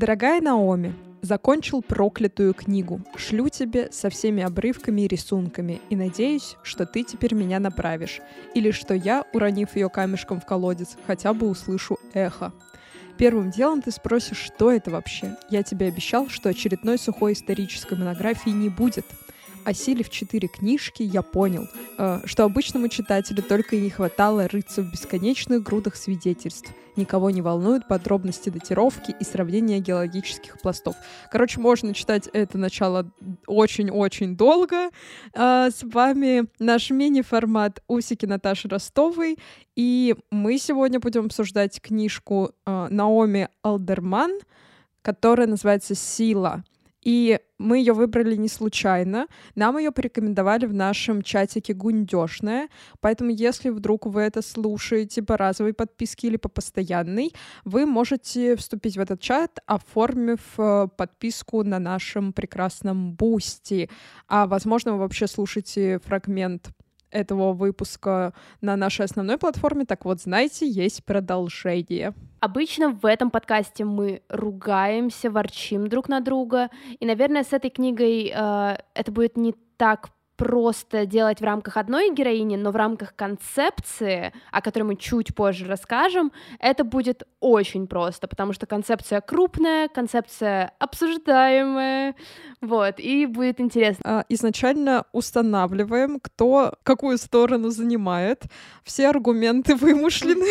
Дорогая Наоми, закончил проклятую книгу. Шлю тебе со всеми обрывками и рисунками и надеюсь, что ты теперь меня направишь. Или что я, уронив ее камешком в колодец, хотя бы услышу эхо. Первым делом ты спросишь, что это вообще. Я тебе обещал, что очередной сухой исторической монографии не будет осилив четыре книжки, я понял, э, что обычному читателю только и не хватало рыться в бесконечных грудах свидетельств. Никого не волнуют подробности датировки и сравнения геологических пластов. Короче, можно читать это начало очень-очень долго. Э, с вами наш мини-формат «Усики Наташи Ростовой». И мы сегодня будем обсуждать книжку э, Наоми Алдерман, которая называется «Сила». И мы ее выбрали не случайно. Нам ее порекомендовали в нашем чатике Гундежная. Поэтому, если вдруг вы это слушаете по разовой подписке или по постоянной, вы можете вступить в этот чат, оформив э, подписку на нашем прекрасном Boosty. А возможно, вы вообще слушаете фрагмент этого выпуска на нашей основной платформе. Так вот, знаете, есть продолжение. Обычно в этом подкасте мы ругаемся, ворчим друг на друга, и, наверное, с этой книгой э, это будет не так просто делать в рамках одной героини, но в рамках концепции, о которой мы чуть позже расскажем, это будет очень просто, потому что концепция крупная, концепция обсуждаемая, вот, и будет интересно. А, изначально устанавливаем, кто какую сторону занимает. Все аргументы вымышлены,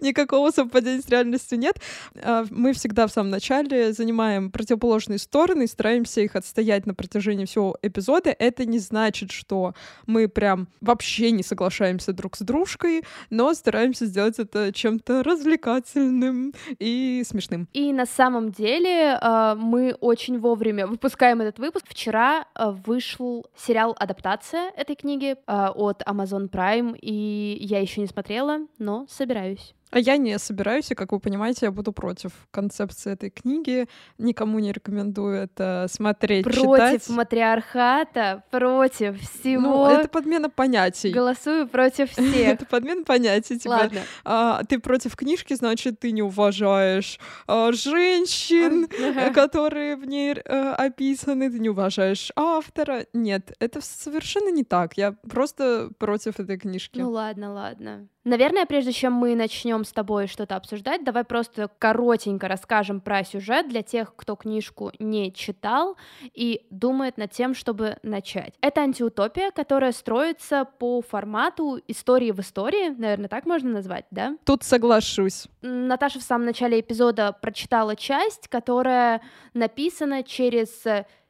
никакого совпадения с реальностью нет. А, мы всегда в самом начале занимаем противоположные стороны и стараемся их отстоять на протяжении всего эпизода. Это это не значит, что мы прям вообще не соглашаемся друг с дружкой, но стараемся сделать это чем-то развлекательным и смешным. И на самом деле э, мы очень вовремя выпускаем этот выпуск. Вчера э, вышел сериал «Адаптация» этой книги э, от Amazon Prime, и я еще не смотрела, но собираюсь. А я не собираюсь, и, как вы понимаете, я буду против концепции этой книги. Никому не рекомендую это смотреть, против читать. Против матриархата, против всего. Ну, это подмена понятий. Голосую против всех. это подмена понятий. Типа, Ладно. А, ты против книжки, значит, ты не уважаешь а, женщин, которые в ней а, описаны, ты не уважаешь автора. Нет, это совершенно не так. Я просто против этой книжки. Ну ладно, ладно. Наверное, прежде чем мы начнем с тобой что-то обсуждать, давай просто коротенько расскажем про сюжет для тех, кто книжку не читал и думает над тем, чтобы начать. Это антиутопия, которая строится по формату истории в истории, наверное, так можно назвать, да? Тут соглашусь. Наташа в самом начале эпизода прочитала часть, которая написана через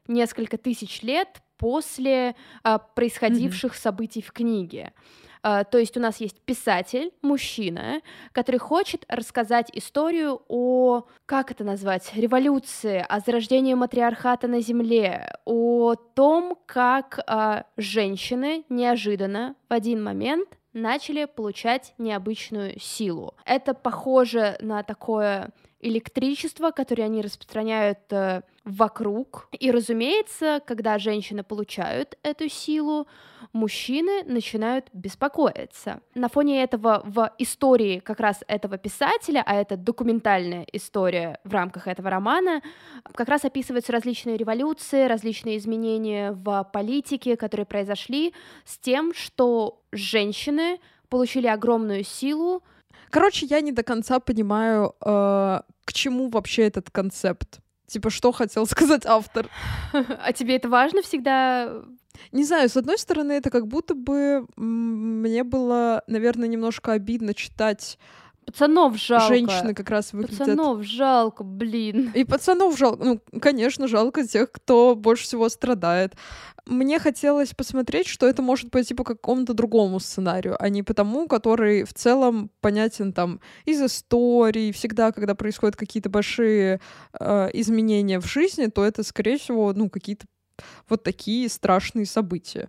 несколько тысяч лет после а, происходивших mm-hmm. событий в книге. А, то есть у нас есть писатель, мужчина, который хочет рассказать историю о, как это назвать, революции, о зарождении матриархата на Земле, о том, как а, женщины неожиданно в один момент начали получать необычную силу. Это похоже на такое электричество, которое они распространяют э, вокруг. И, разумеется, когда женщины получают эту силу, мужчины начинают беспокоиться. На фоне этого в истории как раз этого писателя, а это документальная история в рамках этого романа, как раз описываются различные революции, различные изменения в политике, которые произошли с тем, что женщины получили огромную силу. Короче, я не до конца понимаю, э, к чему вообще этот концепт. Типа, что хотел сказать автор? А тебе это важно всегда? Не знаю, с одной стороны, это как будто бы мне было, наверное, немножко обидно читать Пацанов жалко. Женщины как раз выглядят... Пацанов жалко, блин. И пацанов жалко. Ну, конечно, жалко тех, кто больше всего страдает. Мне хотелось посмотреть, что это может пойти по какому-то другому сценарию, а не по тому, который в целом понятен там из истории. Всегда, когда происходят какие-то большие э, изменения в жизни, то это, скорее всего, ну, какие-то вот такие страшные события.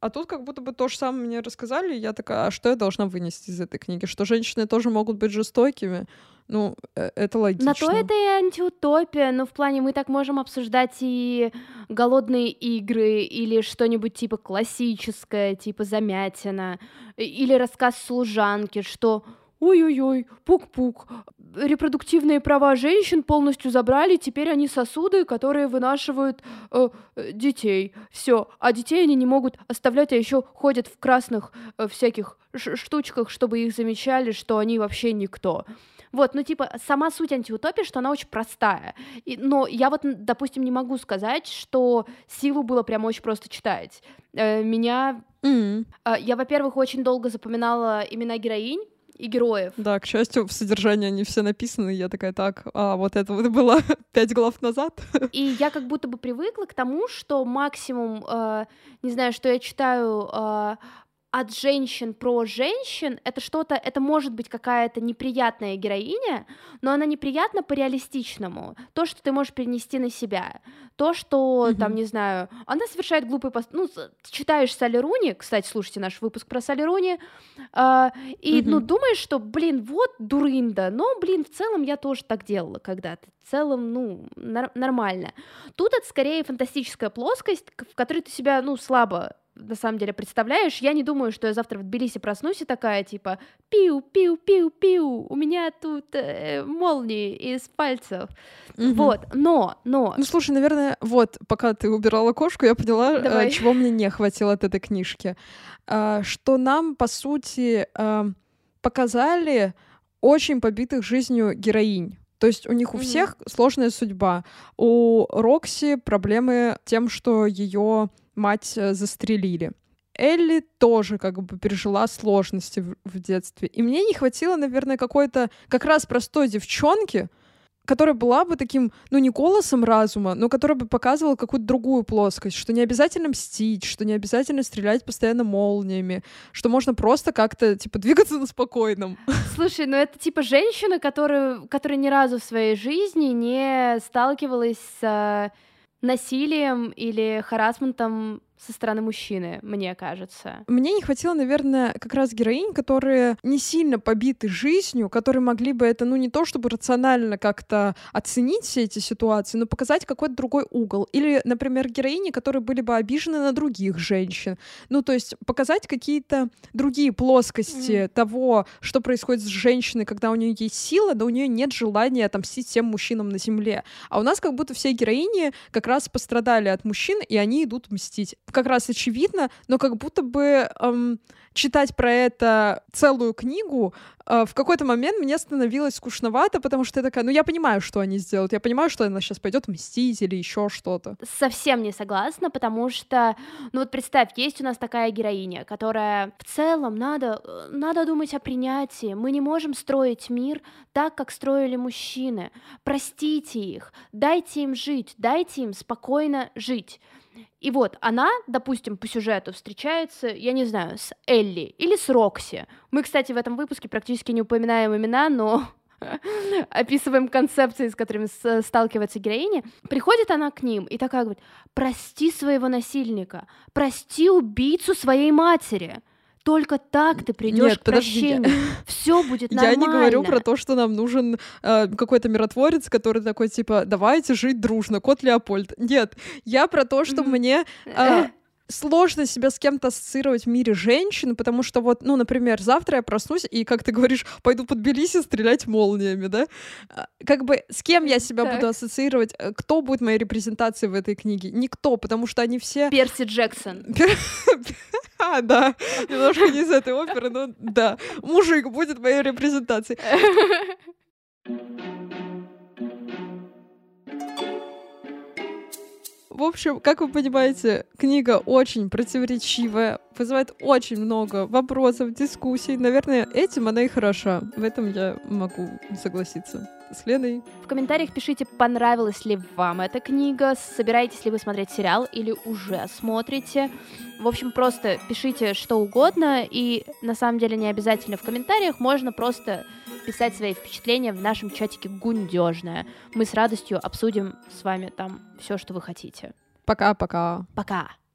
А тут как будто бы то же самое мне рассказали, и я такая, а что я должна вынести из этой книги? Что женщины тоже могут быть жестокими? Ну, э, это логично. На то это и антиутопия, но в плане мы так можем обсуждать и голодные игры, или что-нибудь типа классическое, типа Замятина, или рассказ служанки, что ой-ой-ой, пук-пук, репродуктивные права женщин полностью забрали, теперь они сосуды, которые вынашивают э, детей. Все, а детей они не могут оставлять, а еще ходят в красных э, всяких штучках, чтобы их замечали, что они вообще никто. Вот, ну, типа, сама суть антиутопии, что она очень простая. И, но я вот, допустим, не могу сказать, что силу было прям очень просто читать. Э, меня... Mm. Э, я, во-первых, очень долго запоминала имена героинь, и героев. Да, к счастью, в содержании они все написаны, я такая, так, а вот это вот было пять глав назад. И я как будто бы привыкла к тому, что максимум, э, не знаю, что я читаю э, от женщин про женщин, это что-то, это может быть какая-то неприятная героиня, но она неприятна по реалистичному. То, что ты можешь перенести на себя. То, что, mm-hmm. там, не знаю, она совершает глупый пост... Ну, читаешь Салли Руни, кстати, слушайте наш выпуск про Салли Руни, э, и, mm-hmm. ну, думаешь, что, блин, вот дурында, но, блин, в целом я тоже так делала когда-то. В целом, ну, нар- нормально. Тут это скорее фантастическая плоскость, в которой ты себя, ну, слабо на самом деле представляешь, я не думаю, что я завтра в Тбилиси проснусь и такая, типа, пиу-пиу-пиу-пиу, у меня тут э, молнии из пальцев. Угу. Вот, но, но... Ну, слушай, наверное, вот, пока ты убирала кошку, я поняла, э, чего мне не хватило от этой книжки. Э, что нам, по сути, э, показали очень побитых жизнью героинь. То есть у них у mm-hmm. всех сложная судьба. У Рокси проблемы тем, что ее мать э, застрелили. Элли тоже как бы пережила сложности в, в детстве. И мне не хватило, наверное, какой-то как раз простой девчонки, которая была бы таким, ну, не голосом разума, но которая бы показывала какую-то другую плоскость, что не обязательно мстить, что не обязательно стрелять постоянно молниями, что можно просто как-то, типа, двигаться на спокойном. Слушай, ну это типа женщина, которая, которая ни разу в своей жизни не сталкивалась с насилием или харасментом со стороны мужчины, мне кажется. Мне не хватило, наверное, как раз героинь, которые не сильно побиты жизнью, которые могли бы это, ну, не то чтобы рационально как-то оценить все эти ситуации, но показать какой-то другой угол. Или, например, героини, которые были бы обижены на других женщин. Ну, то есть показать какие-то другие плоскости mm. того, что происходит с женщиной, когда у нее есть сила, но у нее нет желания отомстить всем мужчинам на земле. А у нас как будто все героини как раз пострадали от мужчин, и они идут мстить как раз очевидно, но как будто бы эм, читать про это целую книгу э, в какой-то момент мне становилось скучновато, потому что я такая, ну я понимаю, что они сделают, я понимаю, что она сейчас пойдет мстить или еще что-то. Совсем не согласна, потому что, ну вот представь, есть у нас такая героиня, которая в целом надо, э, надо думать о принятии. Мы не можем строить мир так, как строили мужчины. Простите их, дайте им жить, дайте им спокойно жить. И вот она, допустим, по сюжету встречается, я не знаю, с Элли или с Рокси. Мы, кстати, в этом выпуске практически не упоминаем имена, но описываем концепции, с которыми сталкивается героиня. Приходит она к ним и такая говорит, прости своего насильника, прости убийцу своей матери. Только так ты придешь к прощению. Все будет нормально. Я не говорю про то, что нам нужен э, какой-то миротворец, который такой типа, давайте жить дружно, кот Леопольд. Нет, я про то, что мне э, сложно себя с кем-то ассоциировать в мире женщин, потому что вот, ну, например, завтра я проснусь и, как ты говоришь, пойду под Тбилиси стрелять молниями, да? А, как бы с кем я себя так. буду ассоциировать? Э, кто будет моей репрезентацией в этой книге? Никто, потому что они все... Перси Джексон. А, да, немножко не из этой оперы, но да. Мужик будет моей репрезентацией. В общем, как вы понимаете, книга очень противоречивая, вызывает очень много вопросов, дискуссий. Наверное, этим она и хороша. В этом я могу согласиться с Леной. В комментариях пишите, понравилась ли вам эта книга, собираетесь ли вы смотреть сериал или уже смотрите. В общем, просто пишите что угодно, и на самом деле не обязательно в комментариях, можно просто писать свои впечатления в нашем чатике «Гундежная». Мы с радостью обсудим с вами там все, что вы хотите. Пока-пока. Пока. -пока. Пока.